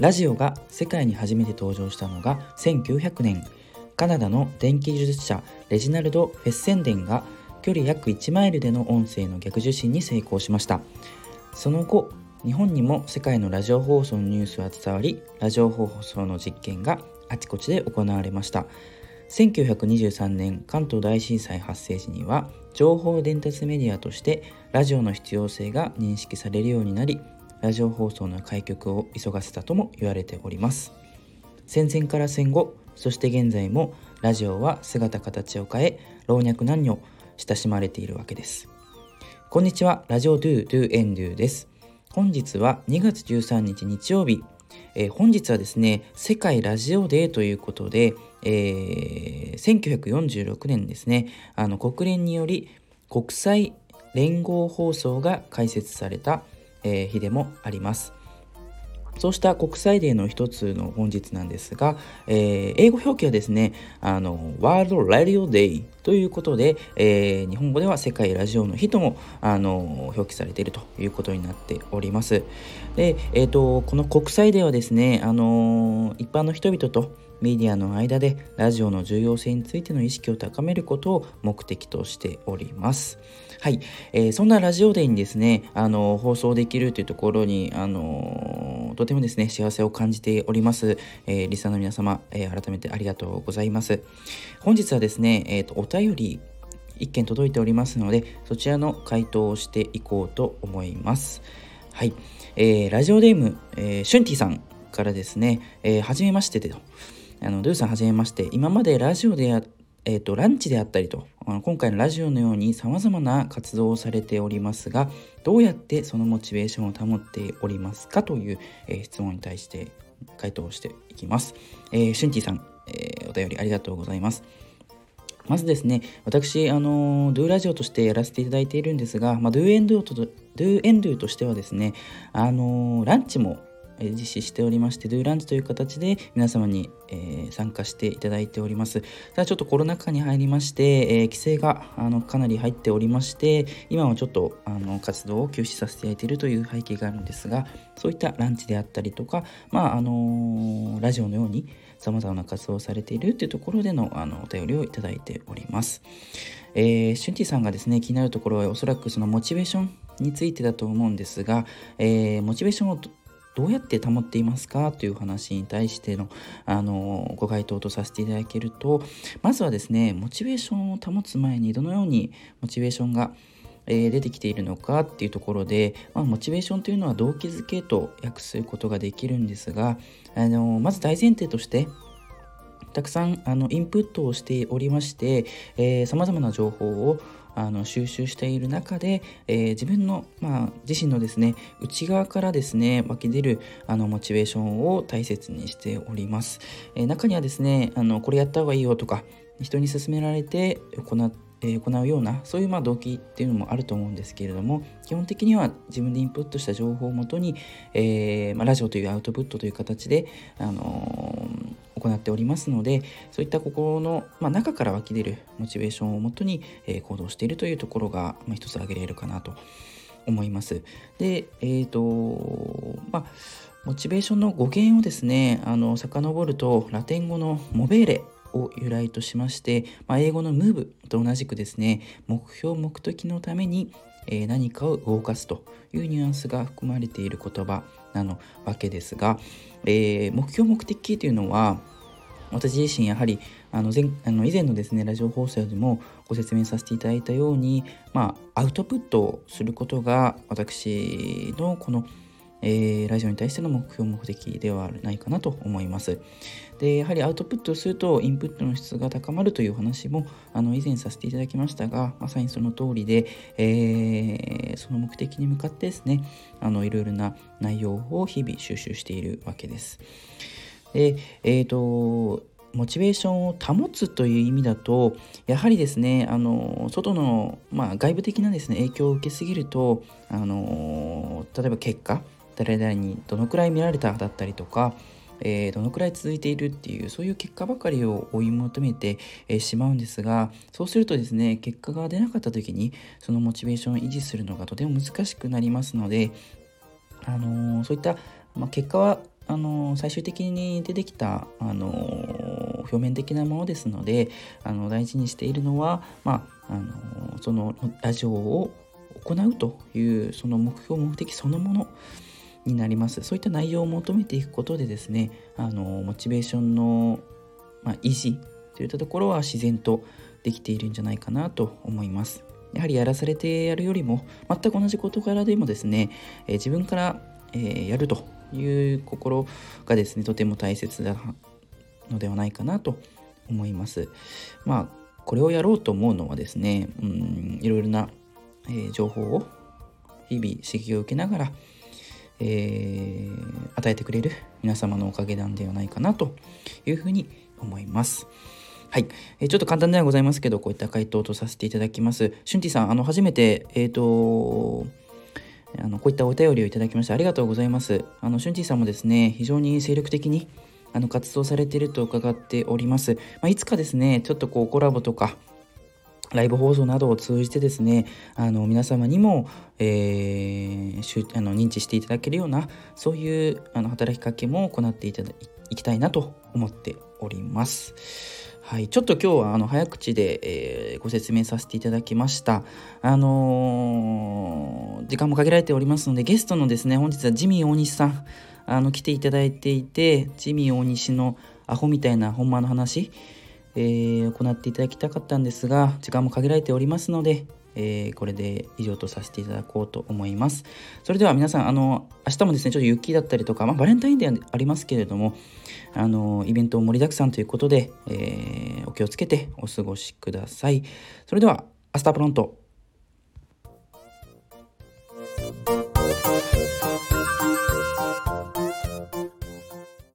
ラジオが世界に初めて登場したのが1900年。カナダの電気技術者レジナルド・フェッセンデンが距離約1マイルでの音声の逆受信に成功しました。その後日本にも世界のラジオ放送のニュースは伝わりラジオ放送の実験があちこちで行われました。1923年関東大震災発生時には情報伝達メディアとしてラジオの必要性が認識されるようになりラジオ放送の開局を急がせたとも言われております。戦前から戦後そして現在もラジオは姿形を変え老若男女親しまれているわけです。こんにちはラジオドゥドゥエンドゥです。本日は2月13日日曜日、えー、本日はですね世界ラジオデーということで、えー、1946年ですね。あの国連により国際連合放送が開設された、えー、日でもあります。そうした国際デーの一つの本日なんですが、えー、英語表記はですね、あの、ワールドラディオデイということで、えー、日本語では世界ラジオの日とも、あの、表記されているということになっております。で、えっ、ー、と、この国際デーはですね、あの、一般の人々とメディアの間でラジオの重要性についての意識を高めることを目的としております。はい、えー、そんなラジオデーにですね、あの放送できるというところに、あのとてもですね、幸せを感じております。えー、リスナーの皆様、えー、改めてありがとうございます。本日はですね、えーと、お便り一件届いておりますので、そちらの回答をしていこうと思います。はい、えー、ラジオネーム、えー、シュンティさんからですね、えー、はじめましてでと。あのドゥさんはじめまして今までラジオでやえーと、ランチであったりと今回のラジオのようにさまざまな活動をされておりますがどうやってそのモチベーションを保っておりますかという、えー、質問に対して回答していきます。えー、シュンティさん、えー、お便りありがとうございます。まずですね、私、あの、ドゥラジオとしてやらせていただいているんですが、まあ、ドゥエンドゥと、ドゥエンドゥとしてはですね、あの、ランチも実施しておりまして、ドゥランチという形で皆様に、えー、参加していただいております。ただちょっとコロナ禍に入りまして、えー、規制があのかなり入っておりまして、今はちょっとあの活動を休止させていただいているという背景があるんですが、そういったランチであったりとか、まあ、あのー、ラジオのように様々な活動をされているというところでのあのお便りをいただいております。えー、シュンティさんがですね、気になるところはおそらくそのモチベーションについてだと思うんですが、えー、モチベーションをどうやって保っていますかという話に対してのあのご回答とさせていただけるとまずはですねモチベーションを保つ前にどのようにモチベーションがえ出てきているのかっていうところで、まあ、モチベーションというのは動機づけと訳することができるんですがあのまず大前提としてたくさんあのインプットをしておりましてさまざまな情報をあの収集している中で、えー、自分の、まあ、自身のですね内側からですね湧き出るあのモチベーションを大切にしております、えー、中にはですねあのこれやった方がいいよとか人に勧められて行ってえ行うようなそういうまあ動機っていうのもあると思うんですけれども基本的には自分でインプットした情報をもとに、えー、まあ、ラジオというアウトプットという形で、あのー、行っておりますのでそういった心の、まあ、中から湧き出るモチベーションをもとに、えー、行動しているというところが、まあ、一つ挙げられるかなと思います。で、えっ、とまあモチベーションの語源をですね、あの遡るとラテン語のモベーレを由来としまして、まあ、英語のムーブと同じくですね目標目的のために、え、何かを動かすというニュアンスが含まれている言葉なのわけですが、えー、目標目的というのは私自身やはりあの前あの以前のですねラジオ放送でもご説明させていただいたように、まあ、アウトプットをすることが私のこのえー、ラジオに対しての目標目的ではないかなと思います。でやはりアウトプットするとインプットの質が高まるという話もあの以前させていただきましたがまさにその通りで、えー、その目的に向かってですねあのいろいろな内容を日々収集しているわけです。でえっ、ー、とモチベーションを保つという意味だとやはりですねあの外の、まあ、外部的なですね影響を受けすぎるとあの例えば結果誰々にどのくらい見られただったりとか、えー、どのくらい続いているっていうそういう結果ばかりを追い求めて、しまうんですがそうするとですね結果が出なかった時にそのモチベーションを維持するのがとても難しくなりますので、あのー、そういった、まあ、結果はあの最終的に出てきたあの表面的なものですのであの大事にしているのは、まあ、あのそのラジオを行うというその目標目的そのもの。になります。そういった内容を求めていくことでですねあのモチベーションの、まあ、維持といったところは自然とできているんじゃないかなと思います。やはりやらされてやるよりも全く同じ事柄でもですね、えー、自分から、えー、やるという心がですねとても大切なのではないかなと思います。まあこれをやろうと思うのはですねうんいろいろな、えー、情報を日々刺激を受けながら、えー、与えてくれる皆様のおかげなんではないかなというふうに思います。はい、えー、ちょっと簡単ではございますけど、こういった回答とさせていただきます。しゅんてぃさん、あの、初めて、えっ、ー、と、あのこういったお便りをいただきましてありがとうございます。あの、しゅんてぃさんもですね、非常に精力的にあの活動されていると伺っております。まあ、いつかですね、ちょっとこうコラボとか、ライブ放送などを通じてですね、あの皆様にも、えー、あの認知していただけるような、そういうあの働きかけも行っていただいきたいなと思っております。はい、ちょっと今日はあの早口で、えー、ご説明させていただきました。あのー、時間も限られておりますので、ゲストのですね、本日はジミー大西さん、あの来ていただいていて、ジミー大西のアホみたいな本間の話、えー、行っていただきたかったんですが時間も限られておりますので、えー、これで以上とさせていただこうと思います。それでは皆さんあの明日もですねちょっと雪だったりとか、まあ、バレンタインデーありますけれどもあのイベント盛りだくさんということで、えー、お気をつけてお過ごしください。それでは hasta pronto。